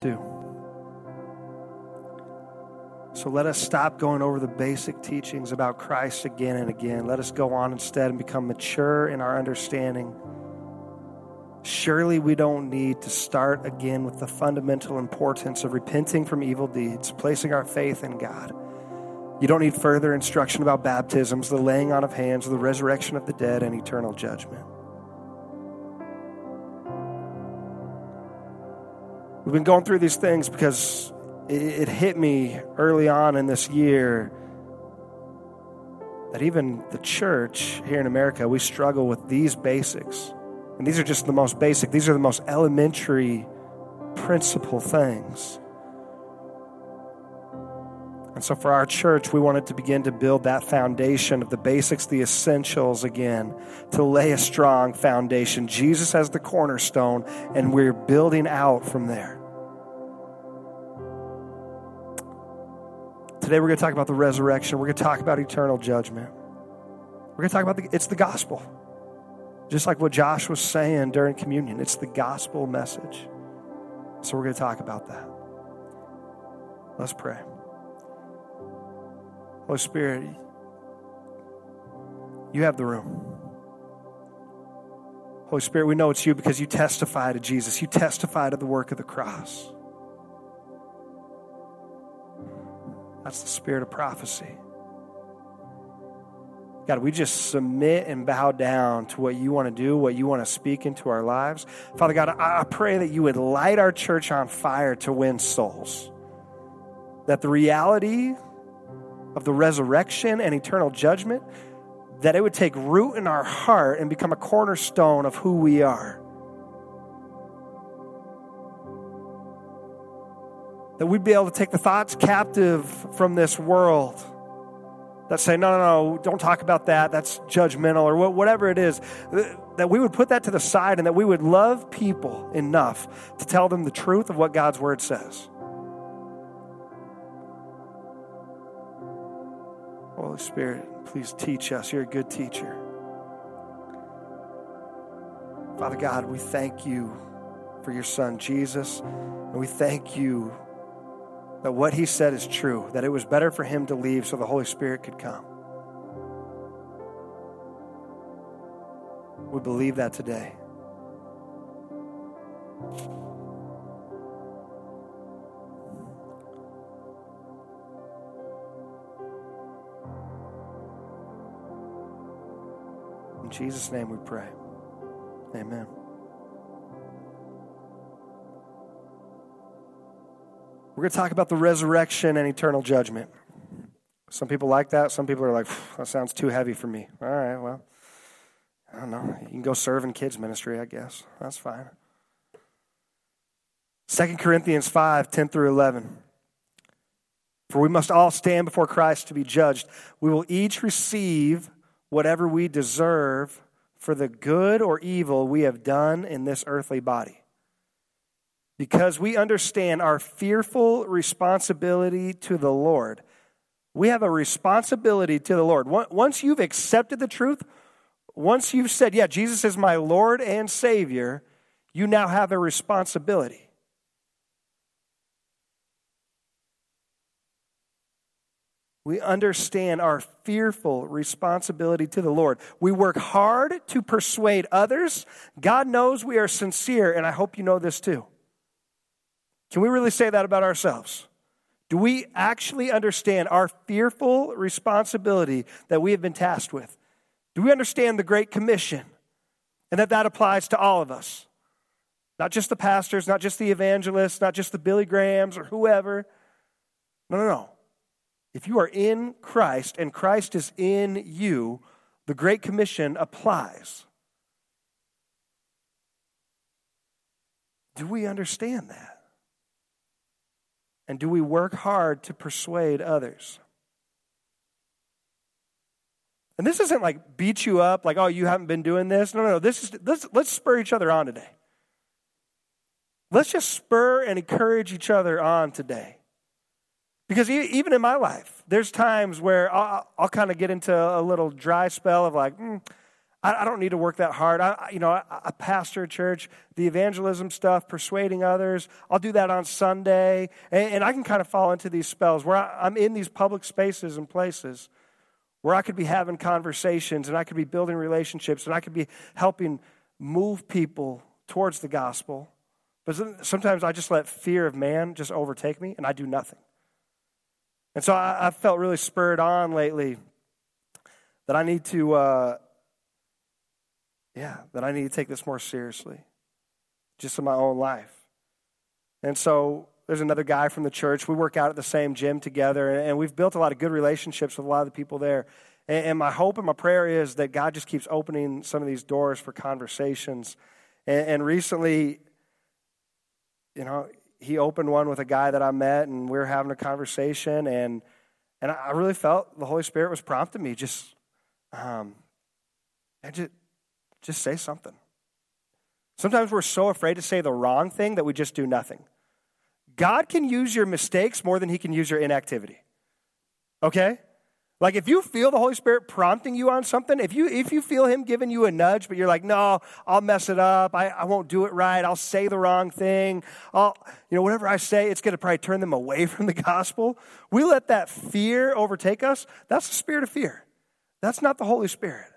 do. So let us stop going over the basic teachings about Christ again and again. Let us go on instead and become mature in our understanding. Surely we don't need to start again with the fundamental importance of repenting from evil deeds, placing our faith in God. You don't need further instruction about baptisms, the laying on of hands, the resurrection of the dead, and eternal judgment. We've been going through these things because it, hit me early on in this year that even the church here in America, we struggle with these basics. And these are just the most basic, these are the most elementary principle things. And so, for our church, we wanted to begin to build that foundation of the basics, the essentials again, to lay a strong foundation. Jesus as the cornerstone, and we're building out from there. Today we're going to talk about the resurrection. We're going to talk about eternal judgment. We're going to talk about the, it's the gospel. Just like what Josh was saying during communion, it's the gospel message. So we're going to talk about that. Let's pray. Holy Spirit, you have the room. Holy Spirit, we know it's you because you testify to Jesus. You testify to the work of the cross. That's the spirit of prophecy. God, we just submit and bow down to what you want to do, what you want to speak into our lives. Father God, I pray that you would light our church on fire to win souls. That the reality of the resurrection and eternal judgment, that it would take root in our heart and become a cornerstone of who we are. That we'd be able to take the thoughts captive from this world that say, no, no, no, don't talk about that. That's judgmental or whatever it is. That we would put that to the side and that we would love people enough to tell them the truth of what God's word says. Holy Spirit, please teach us. You're a good teacher. Father God, we thank you for your son, Jesus, and we thank you that what he said is true, that it was better for him to leave so the Holy Spirit could come. We believe that today. In Jesus' name we pray. Amen. We're going to talk about the resurrection and eternal judgment. Some people like that. Some people are like, that sounds too heavy for me. All right, well, I don't know. You can go serve in kids' ministry, I guess. That's fine. 2 Corinthians 5 10 through 11. For we must all stand before Christ to be judged. We will each receive whatever we deserve for the good or evil we have done in this earthly body because we understand our fearful responsibility to the Lord. We have a responsibility to the Lord. Once you've accepted the truth, once you've said, Yeah, Jesus is my Lord and Savior, you now have a responsibility. We understand our fearful responsibility to the Lord. We work hard to persuade others. God knows we are sincere, and I hope you know this too. Can we really say that about ourselves? Do we actually understand our fearful responsibility that we have been tasked with? Do we understand the Great Commission and that that applies to all of us? Not just the pastors, not just the evangelists, not just the Billy Grahams or whoever. No, no, no. If you are in Christ and Christ is in you, the Great Commission applies. Do we understand that? And do we work hard to persuade others? And this isn't like beat you up, like, oh, you haven't been doing this. No, no, no. This is, let's, let's spur each other on today. Let's just spur and encourage each other on today. Because even in my life, there's times where I'll, I'll kind of get into a little dry spell of like, mm, I, I don't need to work that hard. I, you know, I, I pastor a church, the evangelism stuff, persuading others. I'll do that on Sunday. And, and I can kind of fall into these spells where I, I'm in these public spaces and places where I could be having conversations and I could be building relationships and I could be helping move people towards the gospel. But sometimes I just let fear of man just overtake me and I do nothing. And so I, I felt really spurred on lately that I need to, uh, yeah, that I need to take this more seriously, just in my own life. And so there's another guy from the church. We work out at the same gym together, and we've built a lot of good relationships with a lot of the people there. And my hope and my prayer is that God just keeps opening some of these doors for conversations. And recently, you know, he opened one with a guy that I met, and we were having a conversation, and and I really felt the Holy Spirit was prompting me just, um, and just just say something. Sometimes we're so afraid to say the wrong thing that we just do nothing. God can use your mistakes more than He can use your inactivity. Okay? Like if you feel the Holy Spirit prompting you on something, if you if you feel Him giving you a nudge, but you're like, no, I'll mess it up. I, I won't do it right. I'll say the wrong thing. I'll, you know, whatever I say, it's going to probably turn them away from the gospel. We let that fear overtake us. That's the spirit of fear. That's not the Holy Spirit.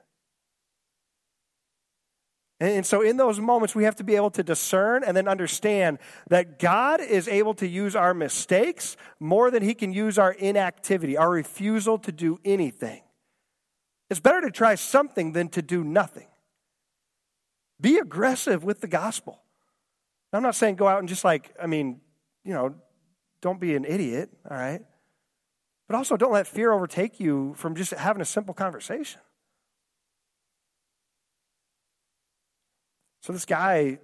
And so, in those moments, we have to be able to discern and then understand that God is able to use our mistakes more than He can use our inactivity, our refusal to do anything. It's better to try something than to do nothing. Be aggressive with the gospel. I'm not saying go out and just like, I mean, you know, don't be an idiot, all right? But also don't let fear overtake you from just having a simple conversation. So this guy,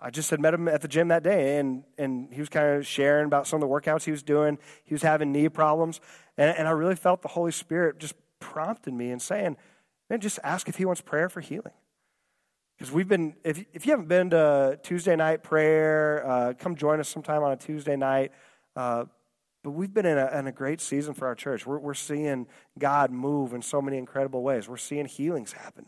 I just had met him at the gym that day, and, and he was kind of sharing about some of the workouts he was doing. He was having knee problems, and, and I really felt the Holy Spirit just prompting me and saying, man, just ask if he wants prayer for healing. Because we've been, if, if you haven't been to Tuesday night prayer, uh, come join us sometime on a Tuesday night. Uh, but we've been in a, in a, great season for our church. We're, we're seeing God move in so many incredible ways. We're seeing healings happen.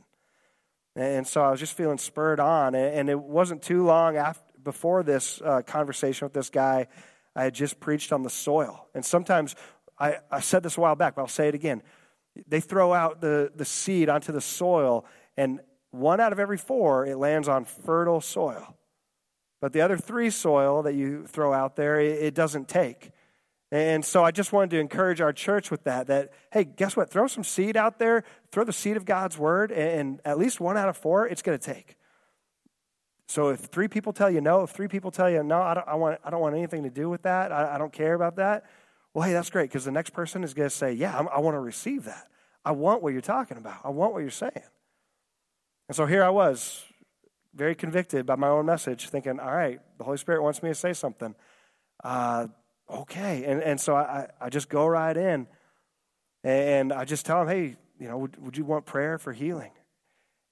And so I was just feeling spurred on. And it wasn't too long after, before this uh, conversation with this guy, I had just preached on the soil. And sometimes, I, I said this a while back, but I'll say it again. They throw out the, the seed onto the soil, and one out of every four, it lands on fertile soil. But the other three soil that you throw out there, it, it doesn't take. And so I just wanted to encourage our church with that that, hey, guess what? Throw some seed out there, throw the seed of God's word, and at least one out of four, it's going to take. So if three people tell you no, if three people tell you no, I don't, I want, I don't want anything to do with that, I, I don't care about that, well, hey, that's great because the next person is going to say, yeah, I'm, I want to receive that. I want what you're talking about, I want what you're saying. And so here I was, very convicted by my own message, thinking, all right, the Holy Spirit wants me to say something. Uh, okay. And, and so I, I just go right in and I just tell him, hey, you know, would, would you want prayer for healing?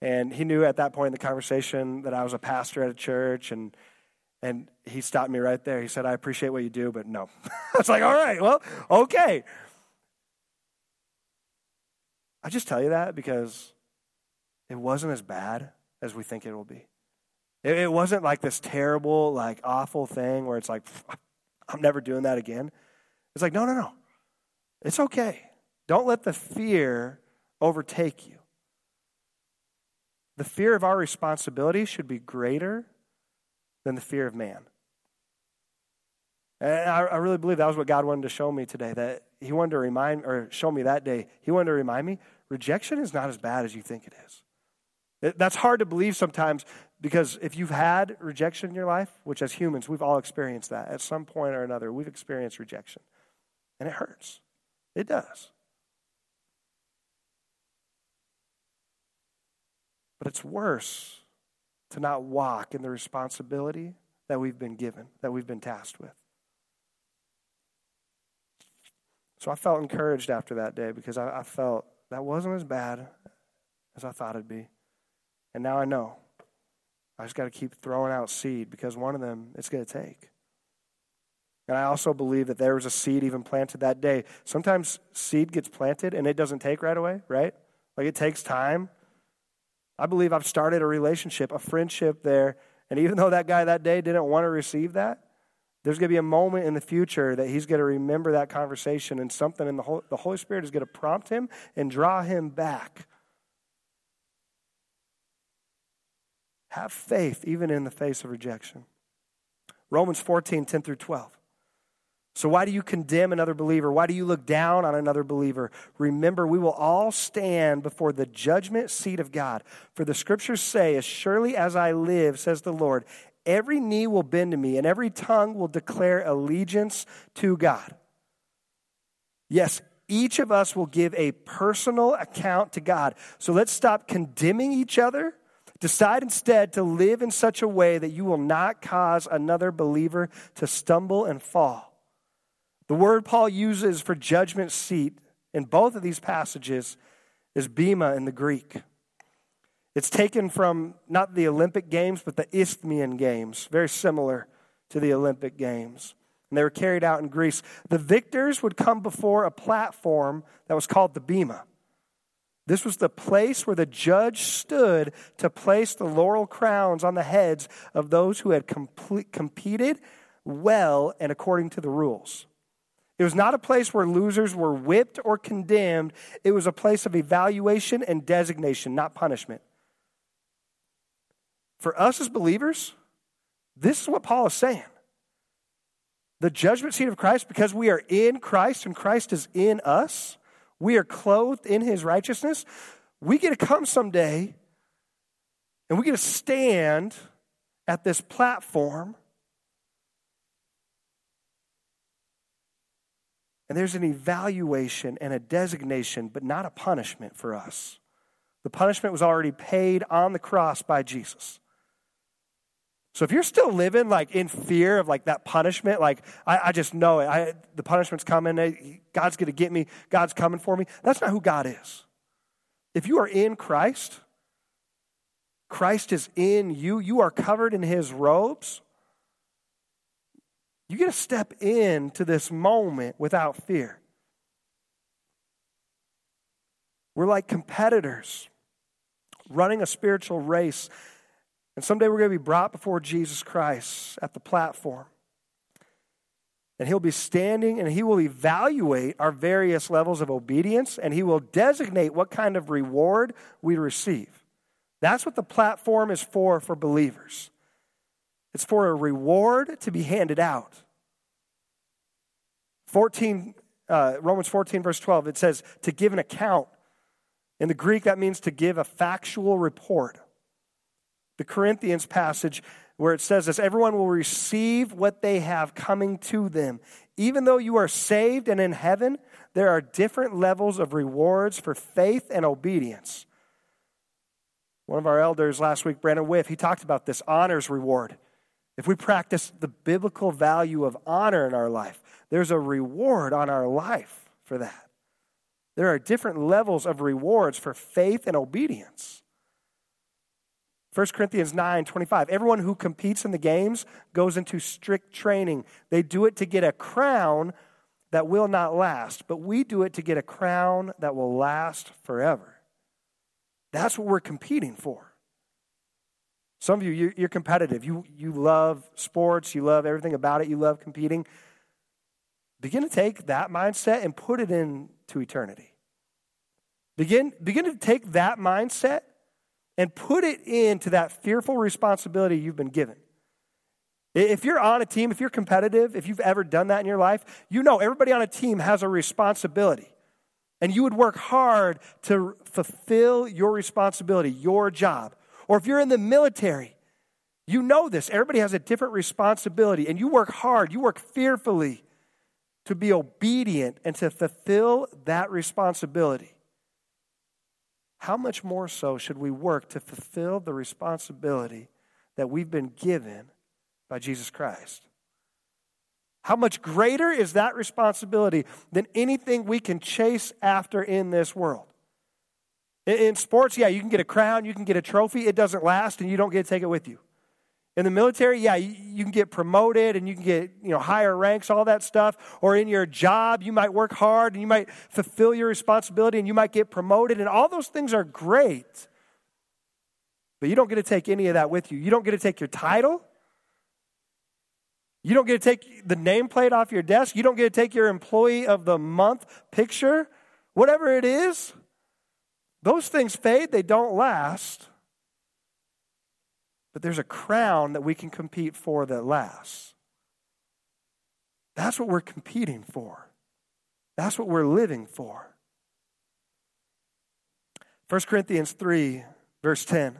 And he knew at that point in the conversation that I was a pastor at a church and and he stopped me right there. He said, I appreciate what you do, but no. I was like, all right, well, okay. I just tell you that because it wasn't as bad as we think it will be. It, it wasn't like this terrible, like awful thing where it's like, I'm never doing that again. It's like, no, no, no. It's okay. Don't let the fear overtake you. The fear of our responsibility should be greater than the fear of man. And I, I, really believe that was what God wanted to show me today. That He wanted to remind, or show me that day, He wanted to remind me rejection is not as bad as you think it is. That's hard to believe sometimes because if you've had rejection in your life, which as humans, we've all experienced that at some point or another, we've experienced rejection. And it hurts. It does. But it's worse to not walk in the responsibility that we've been given, that we've been tasked with. So I felt encouraged after that day because I, I felt that wasn't as bad as I thought it'd be. And now I know. I just got to keep throwing out seed because one of them it's going to take. And I also believe that there was a seed even planted that day. Sometimes seed gets planted and it doesn't take right away, right? Like it takes time I believe I've started a relationship, a friendship there. And even though that guy that day didn't want to receive that, there's going to be a moment in the future that he's going to remember that conversation and something in the the Holy Spirit is going to prompt him and draw him back. Have faith even in the face of rejection. Romans 14, 10 through 12. So, why do you condemn another believer? Why do you look down on another believer? Remember, we will all stand before the judgment seat of God. For the scriptures say, As surely as I live, says the Lord, every knee will bend to me, and every tongue will declare allegiance to God. Yes, each of us will give a personal account to God. So let's stop condemning each other. Decide instead to live in such a way that you will not cause another believer to stumble and fall. The word Paul uses for judgment seat in both of these passages is bema in the Greek. It's taken from not the Olympic Games, but the Isthmian Games, very similar to the Olympic Games. And they were carried out in Greece. The victors would come before a platform that was called the bema. This was the place where the judge stood to place the laurel crowns on the heads of those who had complete, competed well and according to the rules. It was not a place where losers were whipped or condemned. It was a place of evaluation and designation, not punishment. For us as believers, this is what Paul is saying. The judgment seat of Christ, because we are in Christ and Christ is in us, we are clothed in his righteousness. We get to come someday and we get to stand at this platform And there's an evaluation and a designation, but not a punishment for us. The punishment was already paid on the cross by Jesus. So if you're still living like in fear of like that punishment, like I, I just know it, I, the punishment's coming, God's going to get me, God's coming for me. That's not who God is. If you are in Christ, Christ is in you. You are covered in His robes. You get to step into this moment without fear. We're like competitors running a spiritual race. And someday we're going to be brought before Jesus Christ at the platform. And he'll be standing and he will evaluate our various levels of obedience and he will designate what kind of reward we receive. That's what the platform is for for believers. It's for a reward to be handed out. 14, uh, Romans 14, verse 12, it says to give an account. In the Greek, that means to give a factual report. The Corinthians passage where it says this everyone will receive what they have coming to them. Even though you are saved and in heaven, there are different levels of rewards for faith and obedience. One of our elders last week, Brandon Whiff, he talked about this honors reward. If we practice the biblical value of honor in our life, there's a reward on our life for that. There are different levels of rewards for faith and obedience. 1 Corinthians 9 25. Everyone who competes in the games goes into strict training. They do it to get a crown that will not last, but we do it to get a crown that will last forever. That's what we're competing for. Some of you, you're competitive. You, you love sports, you love everything about it, you love competing. Begin to take that mindset and put it into eternity. Begin, begin to take that mindset and put it into that fearful responsibility you've been given. If you're on a team, if you're competitive, if you've ever done that in your life, you know everybody on a team has a responsibility. And you would work hard to fulfill your responsibility, your job. Or if you're in the military, you know this. Everybody has a different responsibility, and you work hard, you work fearfully to be obedient and to fulfill that responsibility. How much more so should we work to fulfill the responsibility that we've been given by Jesus Christ? How much greater is that responsibility than anything we can chase after in this world? In sports, yeah, you can get a crown, you can get a trophy. It doesn't last, and you don't get to take it with you. In the military, yeah, you, can get promoted and you can get you know higher ranks, all that stuff. Or in your job, you might work hard and you might fulfill your responsibility and you might get promoted, and all those things are great. But you don't get to take any of that with you. You don't get to take your title. You don't get to take the nameplate off your desk. You don't get to take your employee of the month picture. Whatever it is, those things fade, they don't last. But there's a crown that we can compete for that lasts. That's what we're competing for. That's what we're living for. 1 Corinthians 3, verse 10.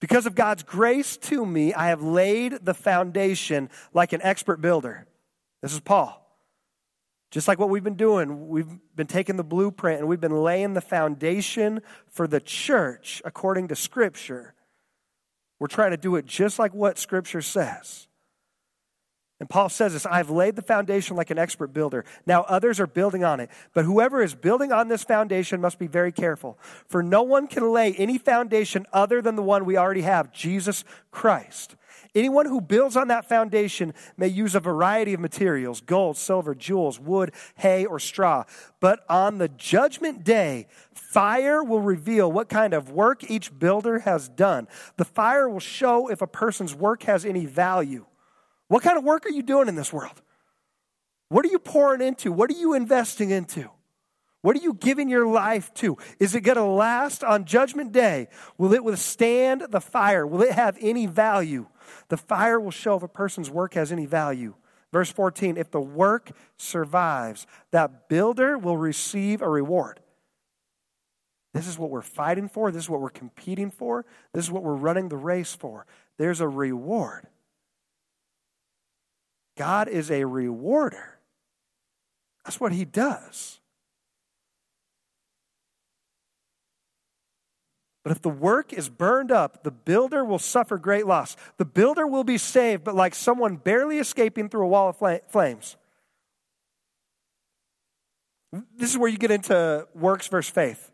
Because of God's grace to me, I have laid the foundation like an expert builder. This is Paul. Just like what we've been doing, we've been taking the blueprint and we've been laying the foundation for the church according to Scripture. We're trying to do it just like what Scripture says. And Paul says this I've laid the foundation like an expert builder. Now others are building on it. But whoever is building on this foundation must be very careful. For no one can lay any foundation other than the one we already have Jesus Christ. Anyone who builds on that foundation may use a variety of materials gold, silver, jewels, wood, hay, or straw. But on the judgment day, fire will reveal what kind of work each builder has done. The fire will show if a person's work has any value. What kind of work are you doing in this world? What are you pouring into? What are you investing into? What are you giving your life to? Is it going to last on Judgment Day? Will it withstand the fire? Will it have any value? The fire will show if a person's work has any value. Verse 14 if the work survives, that builder will receive a reward. This is what we're fighting for. This is what we're competing for. This is what we're running the race for. There's a reward. God is a rewarder. That's what he does. But if the work is burned up, the builder will suffer great loss. The builder will be saved, but like someone barely escaping through a wall of flames. This is where you get into works versus faith.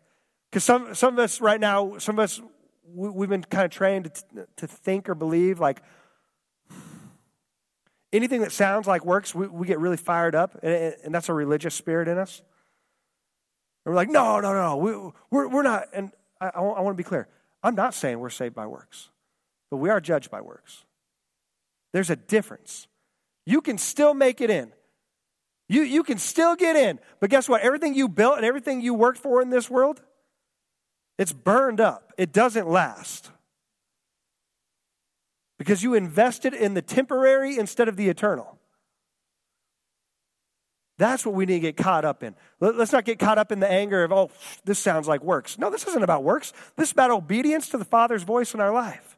Because some, some of us right now, some of us, we've been kind of trained to, to think or believe like, anything that sounds like works, we, we get really fired up, and, and, that's a religious spirit in us. And we're like, no, no, no, we, we're, we're not. And I, I, want to be clear. I'm not saying we're saved by works, but we are judged by works. There's a difference. You can still make it in. You, you can still get in. But guess what? Everything you built and everything you worked for in this world, it's burned up. It doesn't last because you invested in the temporary instead of the eternal. That's what we need to get caught up in. Let's not get caught up in the anger of, oh, this sounds like works. No, this isn't about works. This is about obedience to the Father's voice in our life.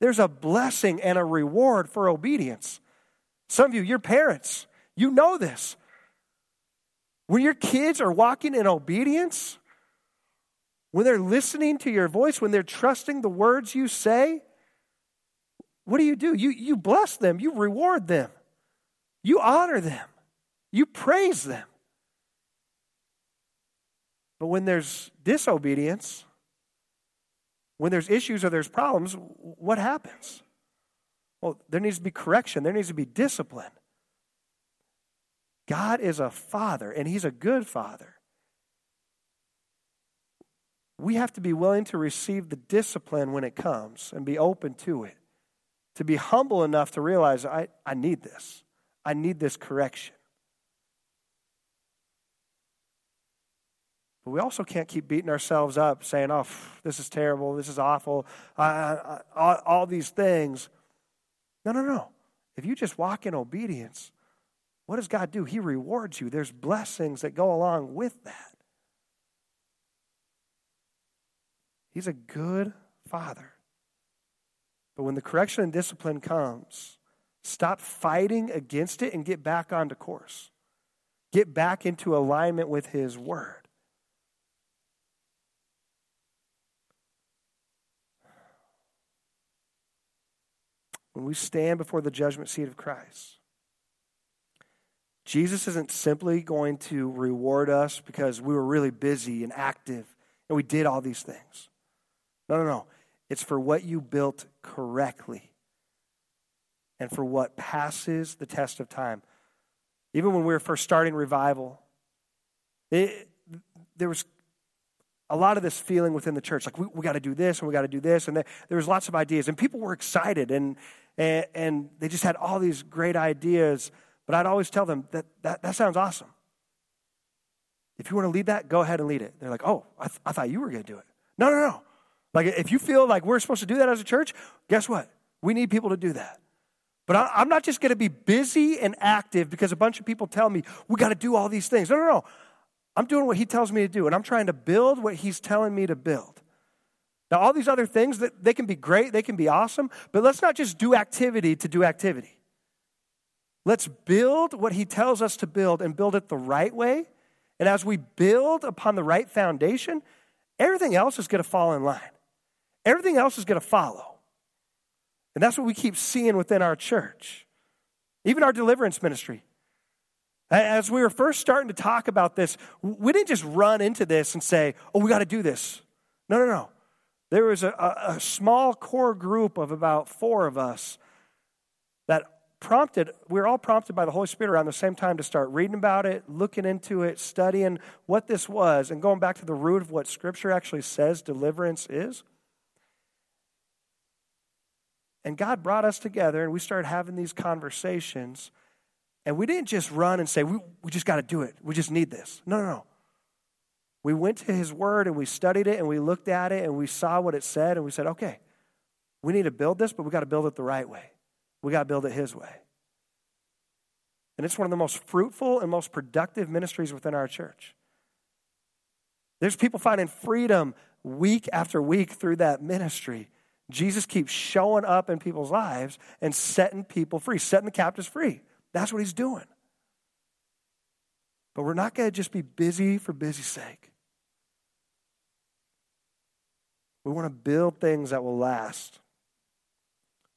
There's a blessing and a reward for obedience. Some of you, your parents, you know this. When your kids are walking in obedience, when they're listening to your voice, when they're trusting the words you say, what do you do? You, you bless them, you reward them, you honor them, you praise them. But when there's disobedience, when there's issues or there's problems, what happens? Well, there needs to be correction, there needs to be discipline. God is a father, and He's a good father. We have to be willing to receive the discipline when it comes and be open to it to be humble enough to realize I, I need this. I need this correction. But we also can't keep beating ourselves up saying, oh, this is terrible, this is awful, all, all these things. No, no, no. If you just walk in obedience, what does God do? He rewards you. There's blessings that go along with that. He's a good father. But when the correction and discipline comes, stop fighting against it and get back onto course. Get back into alignment with His Word. When we stand before the judgment seat of Christ, Jesus isn't simply going to reward us because we were really busy and active and we did all these things. No, no, no. It's for what you built correctly and for what passes the test of time. Even when we were first starting revival, it, there was a lot of this feeling within the church like we, we got to do this and we got to do this and there, there was lots of ideas and people were excited and, and and they just had all these great ideas but i'd always tell them that that, that sounds awesome if you want to lead that go ahead and lead it they're like oh i, th- I thought you were going to do it no no no like if you feel like we're supposed to do that as a church guess what we need people to do that but I, i'm not just going to be busy and active because a bunch of people tell me we got to do all these things no no no I'm doing what he tells me to do, and I'm trying to build what he's telling me to build. Now, all these other things, that they can be great, they can be awesome, but let's not just do activity to do activity. Let's build what he tells us to build and build it the right way. And as we build upon the right foundation, everything else is going to fall in line. Everything else is going to follow. And that's what we keep seeing within our church. Even our deliverance ministry. As we were first starting to talk about this, we didn't just run into this and say, oh, we got to do this. No, no, no. There was a, a, small core group of about four of us that prompted, we were all prompted by the Holy Spirit around the same time to start reading about it, looking into it, studying what this was, and going back to the root of what Scripture actually says deliverance is. And God brought us together, and we started having these conversations and we didn't just run and say, we, we just got to do it. We just need this. No, no, no. We went to his word and we studied it and we looked at it and we saw what it said and we said, okay, we need to build this, but we got to build it the right way. We got to build it his way. And it's one of the most fruitful and most productive ministries within our church. There's people finding freedom week after week through that ministry. Jesus keeps showing up in people's lives and setting people free, setting the captives free. That's what he's doing. But we're not going to just be busy for busy's sake. We want to build things that will last.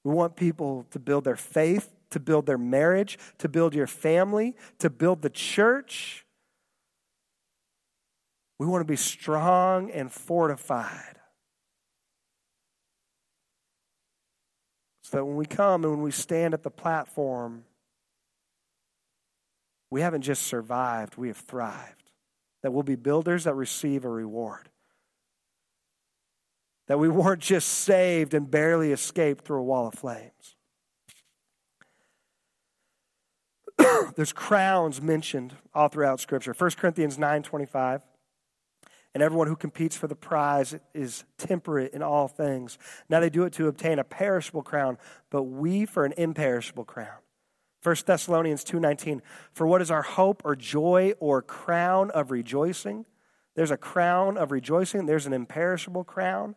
We want people to build their faith, to build their marriage, to build your family, to build the church. We want to be strong and fortified. So that when we come and when we stand at the platform, we haven't just survived, we have thrived. That we'll be builders that receive a reward. That we weren't just saved and barely escaped through a wall of flames. There's crowns mentioned all throughout Scripture. 1 Corinthians 9 25. And everyone who competes for the prize is temperate in all things. Now they do it to obtain a perishable crown, but we for an imperishable crown. 1 Thessalonians 2:19 For what is our hope or joy or crown of rejoicing? There's a crown of rejoicing, there's an imperishable crown.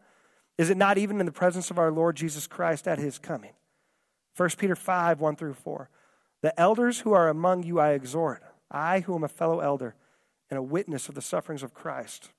Is it not even in the presence of our Lord Jesus Christ at his coming? 1 Peter 5, 1 through 4. The elders who are among you I exhort, I who am a fellow elder and a witness of the sufferings of Christ,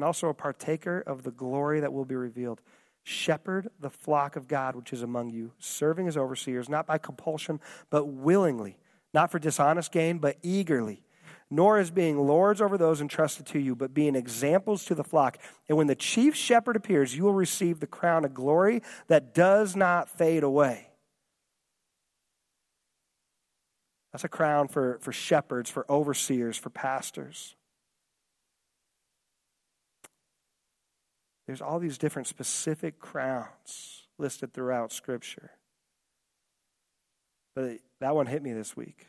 and also a partaker of the glory that will be revealed. Shepherd the flock of God which is among you, serving as overseers, not by compulsion, but willingly, not for dishonest gain, but eagerly, nor as being lords over those entrusted to you, but being examples to the flock. And when the chief shepherd appears, you will receive the crown of glory that does not fade away. That's a crown for, for shepherds, for overseers, for pastors. There's all these different specific crowns listed throughout Scripture. But that one hit me this week.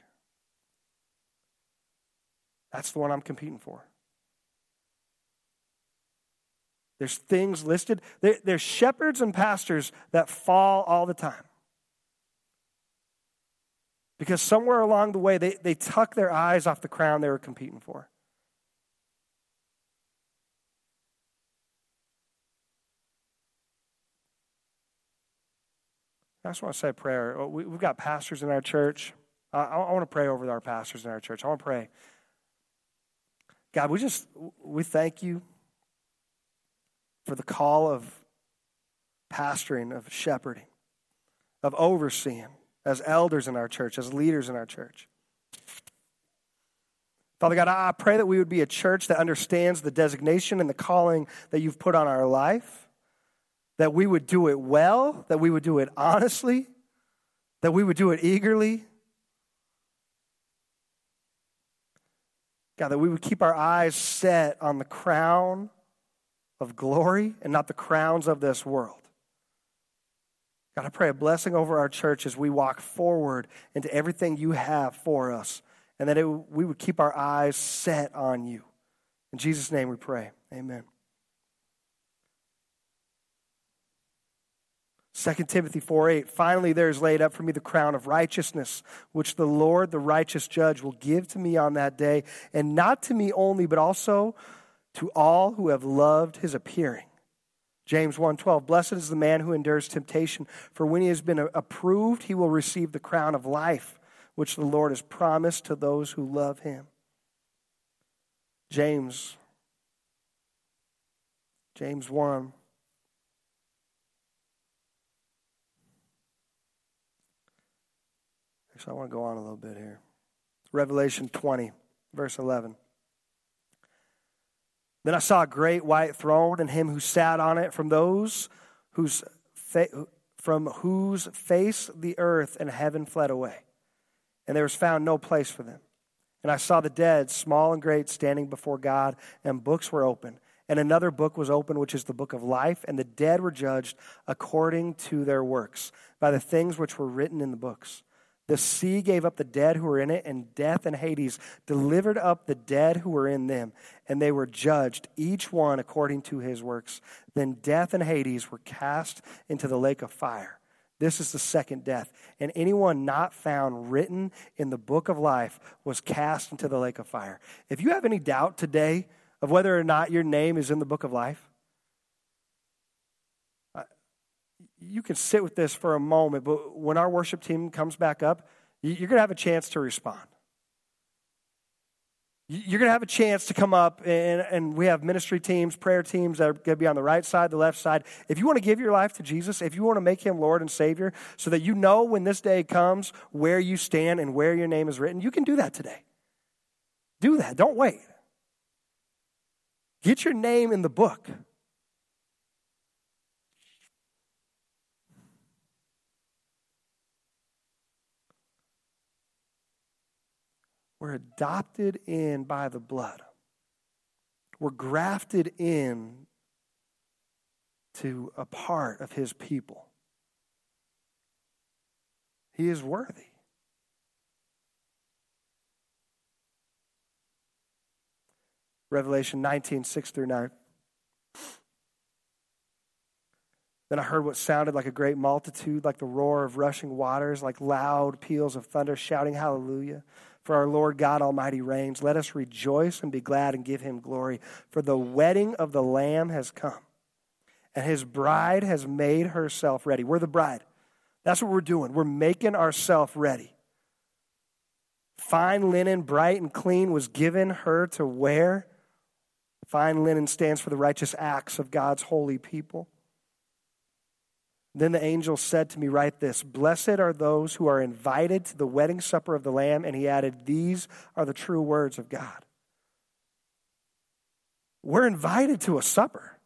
That's the one I'm competing for. There's things listed. There, there's shepherds and pastors that fall all the time. Because somewhere along the way, they, they tuck their eyes off the crown they were competing for. I just want to say prayer. Oh, we, have got pastors in our church. I, I want to pray over our pastors in our church. I want to pray. God, we just we thank you for the call of pastoring, of shepherding, of overseeing as elders in our church, as leaders in our church. Father God, I pray that we would be a church that understands the designation and the calling that you've put on our life that we would do it well, that we would do it honestly, that we would do it eagerly. God, that we would keep our eyes set on the crown of glory and not the crowns of this world. God, I pray a blessing over our church as we walk forward into everything you have for us, and that it, we would keep our eyes set on you. In Jesus' name we pray. Amen. 2 Timothy 4 8, finally there is laid up for me the crown of righteousness, which the Lord, the righteous judge, will give to me on that day, and not to me only, but also to all who have loved his appearing. James 1:12 Blessed is the man who endures temptation for when he has been approved he will receive the crown of life which the Lord has promised to those who love him. James James 1 So I want to go on a little bit here. Revelation 20, verse 11. Then I saw a great white throne and him who sat on it from those whose fa- from whose face the earth and heaven fled away. And there was found no place for them. And I saw the dead, small and great, standing before God, and books were open. And another book was open, which is the book of life, and the dead were judged according to their works by the things which were written in the books. The sea gave up the dead who were in it, and death and Hades delivered up the dead who were in them, and they were judged, each one according to his works. Then death and Hades were cast into the lake of fire. This is the second death. And anyone not found written in the book of life was cast into the lake of fire. If you have any doubt today of whether or not your name is in the book of life, you can sit with this for a moment, but when our worship team comes back up, you're going to have a chance to respond. You're going to have a chance to come up, and, and we have ministry teams, prayer teams that are going to be on the right side, the left side. If you want to give your life to Jesus, if you want to make him Lord and Savior, so that you know when this day comes where you stand and where your name is written, you can do that today. Do that. Don't wait. Get your name in the book. We're adopted in by the blood. We're grafted in to a part of his people. He is worthy. Revelation 19, 6 through 9. Then I heard what sounded like a great multitude, like the roar of rushing waters, like loud peals of thunder, shouting, Hallelujah. For our Lord God Almighty reigns. Let us rejoice and be glad and give him glory. For the wedding of the Lamb has come, and his bride has made herself ready. We're the bride. That's what we're doing. We're making ourselves ready. Fine linen, bright and clean, was given her to wear. Fine linen stands for the righteous acts of God's holy people. Then the angel said to me, Write this Blessed are those who are invited to the wedding supper of the Lamb. And he added, These are the true words of God. We're invited to a supper.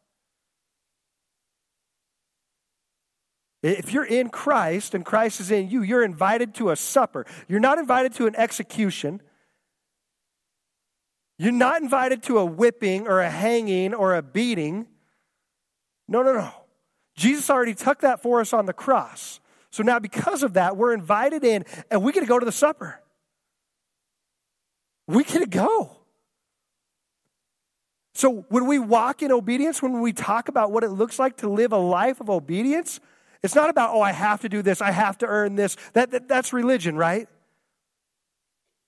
If you're in Christ and Christ is in you, you're invited to a supper. You're not invited to an execution. You're not invited to a whipping or a hanging or a beating. No, no, no. Jesus already took that for us on the cross. So now, because of that, we're invited in and we get to go to the supper. We get to go. So, when we walk in obedience, when we talk about what it looks like to live a life of obedience, it's not about, oh, I have to do this, I have to earn this. That, that that's religion, right?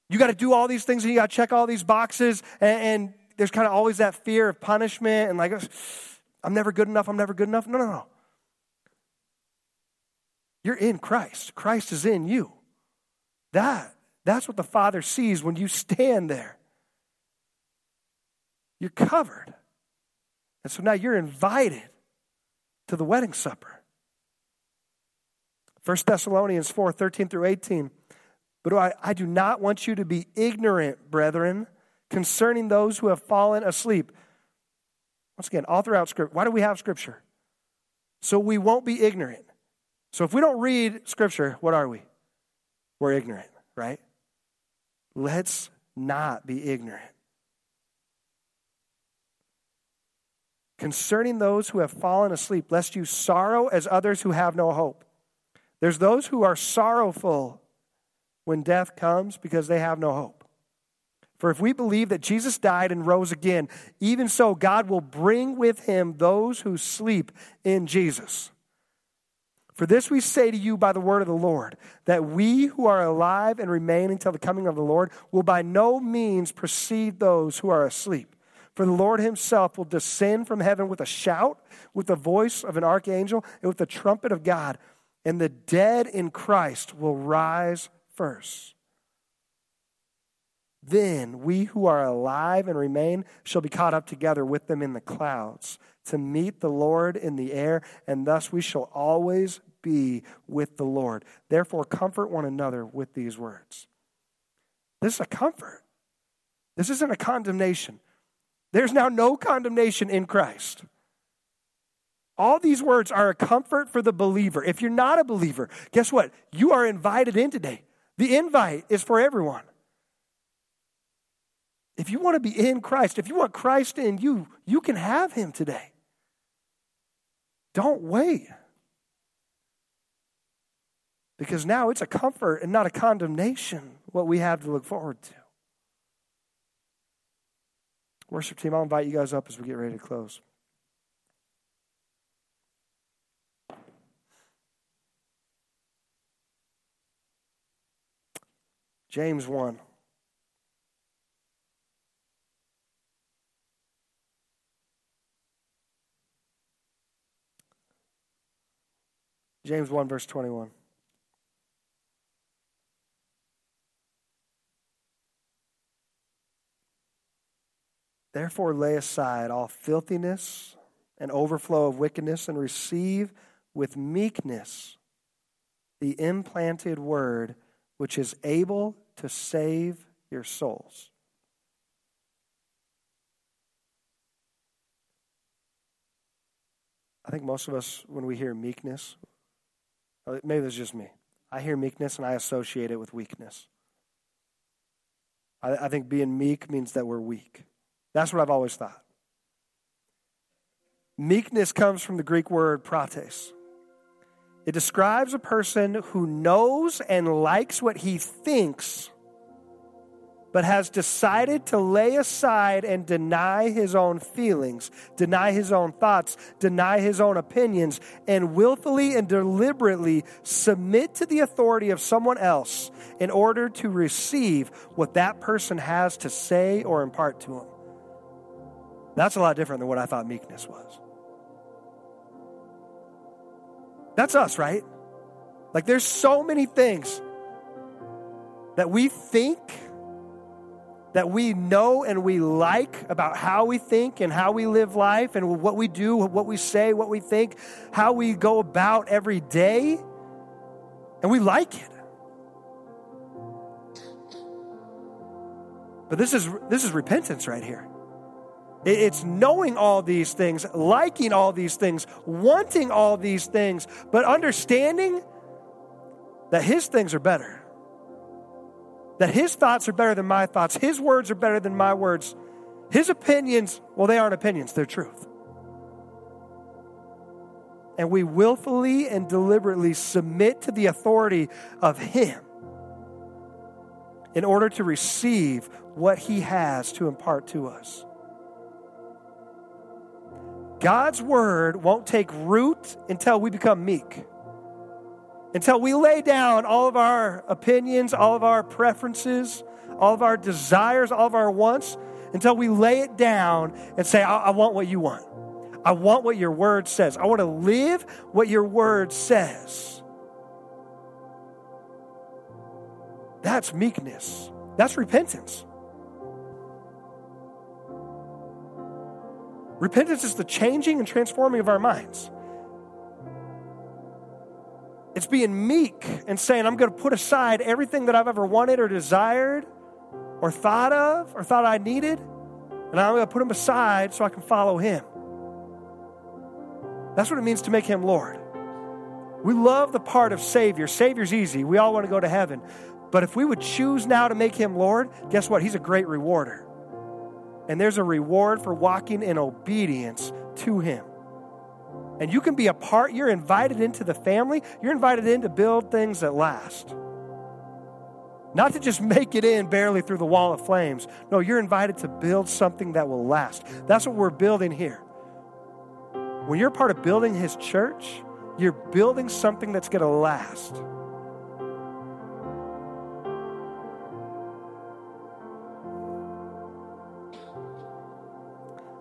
You got to do all these things and you got to check all these boxes, and, and there's kind of always that fear of punishment and like, I'm never good enough, I'm never good enough. No, no, no. You're in Christ. Christ is in you. That, that's what the Father sees when you stand there. You're covered. And so now you're invited to the wedding supper. 1 Thessalonians 4 13 through 18. But I, I do not want you to be ignorant, brethren, concerning those who have fallen asleep. Once again, all throughout Scripture. Why do we have Scripture? So we won't be ignorant. So if we don't read Scripture, what are we? We're ignorant, right? Let's not be ignorant. concerning those who have fallen asleep, lest you sorrow as others who have no hope. There's those who are sorrowful when death comes because they have no hope. For if we believe that Jesus died and rose again, even so, God will bring with him those who sleep in Jesus. For this we say to you by the word of the Lord, that we who are alive and remain until the coming of the Lord will by no means precede those who are asleep. For the Lord himself will descend from heaven with a shout, with the voice of an archangel, and with the trumpet of God, and the dead in Christ will rise first. Then we who are alive and remain shall be caught up together with them in the clouds to meet the Lord in the air, and thus we shall always be with the Lord. Therefore, comfort one another with these words. This is a comfort. This isn't a condemnation. There's now no condemnation in Christ. All these words are a comfort for the believer. If you're not a believer, guess what? You are invited in today. The invite is for everyone. If you want to be in Christ, if you want Christ in you, you can have him today. Don't wait. Because now it's a comfort and not a condemnation what we have to look forward to. Worship team, I'll invite you guys up as we get ready to close. James 1. James 1, verse 21. Therefore, lay aside all filthiness and overflow of wickedness and receive with meekness the implanted word which is able to save your souls. I think most of us, when we hear meekness, uh, maybe it's just me. I hear meekness and I associate it with weakness. I, I think being meek means that we're weak. That's what I've always thought. Meekness comes from the Greek word praotes. It describes a person who knows and likes what he thinks but has decided to lay aside and deny his own feelings, deny his own thoughts, deny his own opinions, and willfully and deliberately submit to the authority of someone else in order to receive what that person has to say or impart to him. That's a lot different than what I thought meekness was. That's us, right? Like there's so many things that we think that we know and we like about how we think and how we live life and what we do, what we say, what we think, how we go about every day, and we like it. But this is this is repentance right here. It's knowing all these things, liking all these things, wanting all these things, but understanding that his things are better that his thoughts are better than my thoughts, his words are better than my words. His opinions, well, they aren't opinions, they're truth. And we willfully and deliberately submit to the authority of him in order to receive what he has to impart to us. God's word won't take root until we become meek until we lay down all of our opinions, all of our preferences, all of our desires, all of our wants, until we lay it down and say, I, I want what you want. I want what your word says. I want to live what your word says. That's meekness. That's repentance. Repentance is the changing and transforming of our minds. It's being meek and saying, I'm going to put aside everything that I've ever wanted or desired or thought of or thought I needed, and I'm going to put them aside so I can follow Him. That's what it means to make Him Lord. We love the part of Savior. Savior's easy. We all want to go to heaven. But if we would choose now to make Him Lord, guess what? He's a great rewarder. And there's a reward for walking in obedience to Him. And you can be a part, you're invited into the family, you're invited in to build things that last. Not to just make it in barely through the wall of flames. No, you're invited to build something that will last. That's what we're building here. When you're part of building His church, you're building something that's going to last.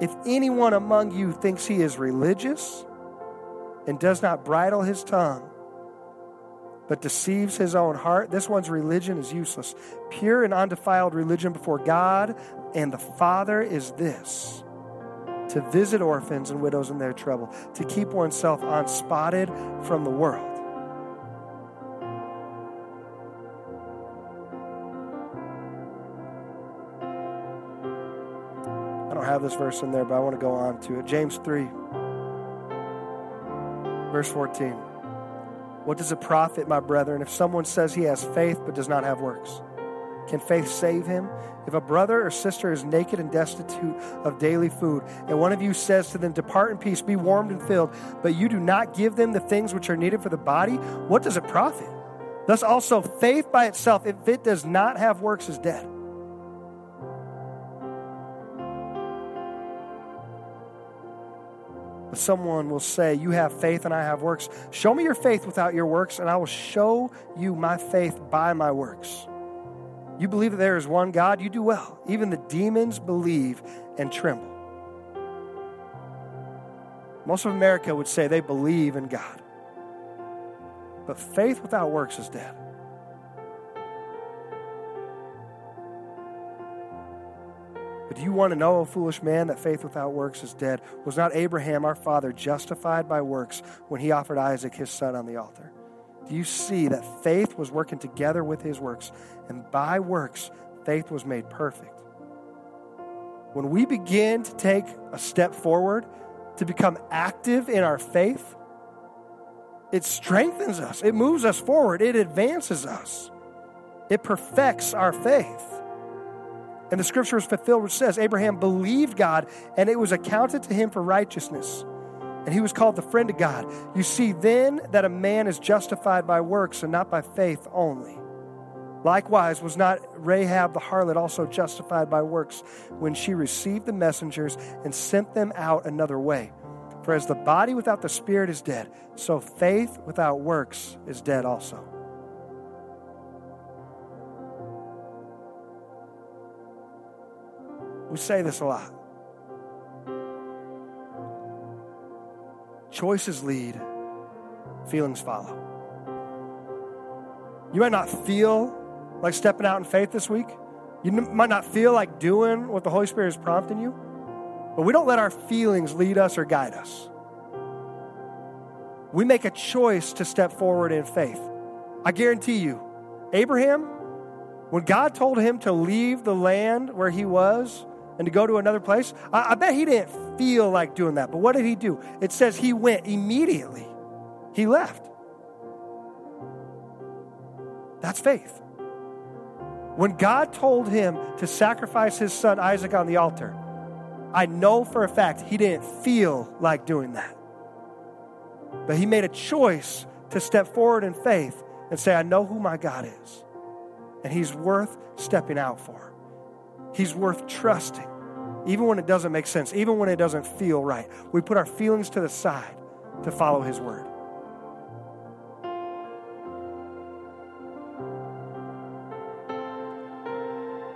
If anyone among you thinks he is religious and does not bridle his tongue, but deceives his own heart, this one's religion is useless. Pure and undefiled religion before God and the Father is this to visit orphans and widows in their trouble, to keep oneself unspotted from the world. Have this verse in there, but I want to go on to it. James 3, verse 14. What does it profit, my brethren, if someone says he has faith but does not have works? Can faith save him? If a brother or sister is naked and destitute of daily food, and one of you says to them, Depart in peace, be warmed and filled, but you do not give them the things which are needed for the body, what does it profit? Thus also, faith by itself, if it does not have works, is dead. But someone will say, You have faith and I have works. Show me your faith without your works, and I will show you my faith by my works. You believe that there is one God, you do well. Even the demons believe and tremble. Most of America would say they believe in God. But faith without works is dead. But do you want to know, O foolish man, that faith without works is dead? Was not Abraham, our father, justified by works when he offered Isaac, his son, on the altar? Do you see that faith was working together with his works? And by works, faith was made perfect. When we begin to take a step forward, to become active in our faith, it strengthens us, it moves us forward, it advances us, it perfects our faith. And the scripture is fulfilled, which says Abraham believed God, and it was accounted to him for righteousness. And he was called the friend of God. You see then that a man is justified by works and not by faith only. Likewise, was not Rahab the harlot also justified by works when she received the messengers and sent them out another way? For as the body without the spirit is dead, so faith without works is dead also. We say this a lot. Choices lead, feelings follow. You might not feel like stepping out in faith this week. You might not feel like doing what the Holy Spirit is prompting you, but we don't let our feelings lead us or guide us. We make a choice to step forward in faith. I guarantee you, Abraham, when God told him to leave the land where he was and to go to another place, I, I bet he didn't feel like doing that. But what did he do? It says he went immediately, he left. That's faith. When God told him to sacrifice his son Isaac on the altar, I know for a fact he didn't feel like doing that. But he made a choice to step forward in faith and say, I know who my God is. And he's worth stepping out for. He's worth trusting, even when it doesn't make sense, even when it doesn't feel right. We put our feelings to the side to follow his word.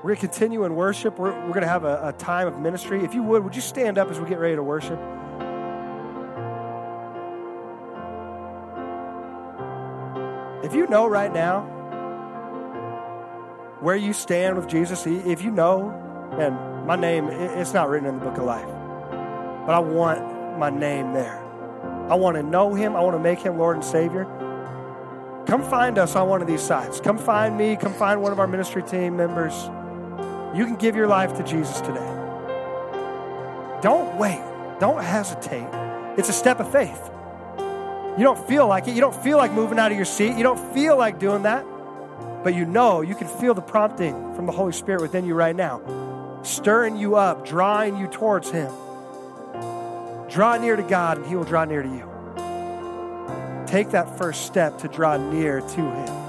We're going to continue in worship. We're, we're going to have a, a time of ministry. If you would, would you stand up as we get ready to worship? If you know right now where you stand with Jesus, if you know, and my name, it's not written in the book of life, but I want my name there. I want to know Him. I want to make Him Lord and Savior. Come find us on one of these sites. Come find me. Come find one of our ministry team members. You can give your life to Jesus today. Don't wait. Don't hesitate. It's a step of faith. You don't feel like it. You don't feel like moving out of your seat. You don't feel like doing that. But you know, you can feel the prompting from the Holy Spirit within you right now, stirring you up, drawing you towards Him. Draw near to God, and He will draw near to you. Take that first step to draw near to Him.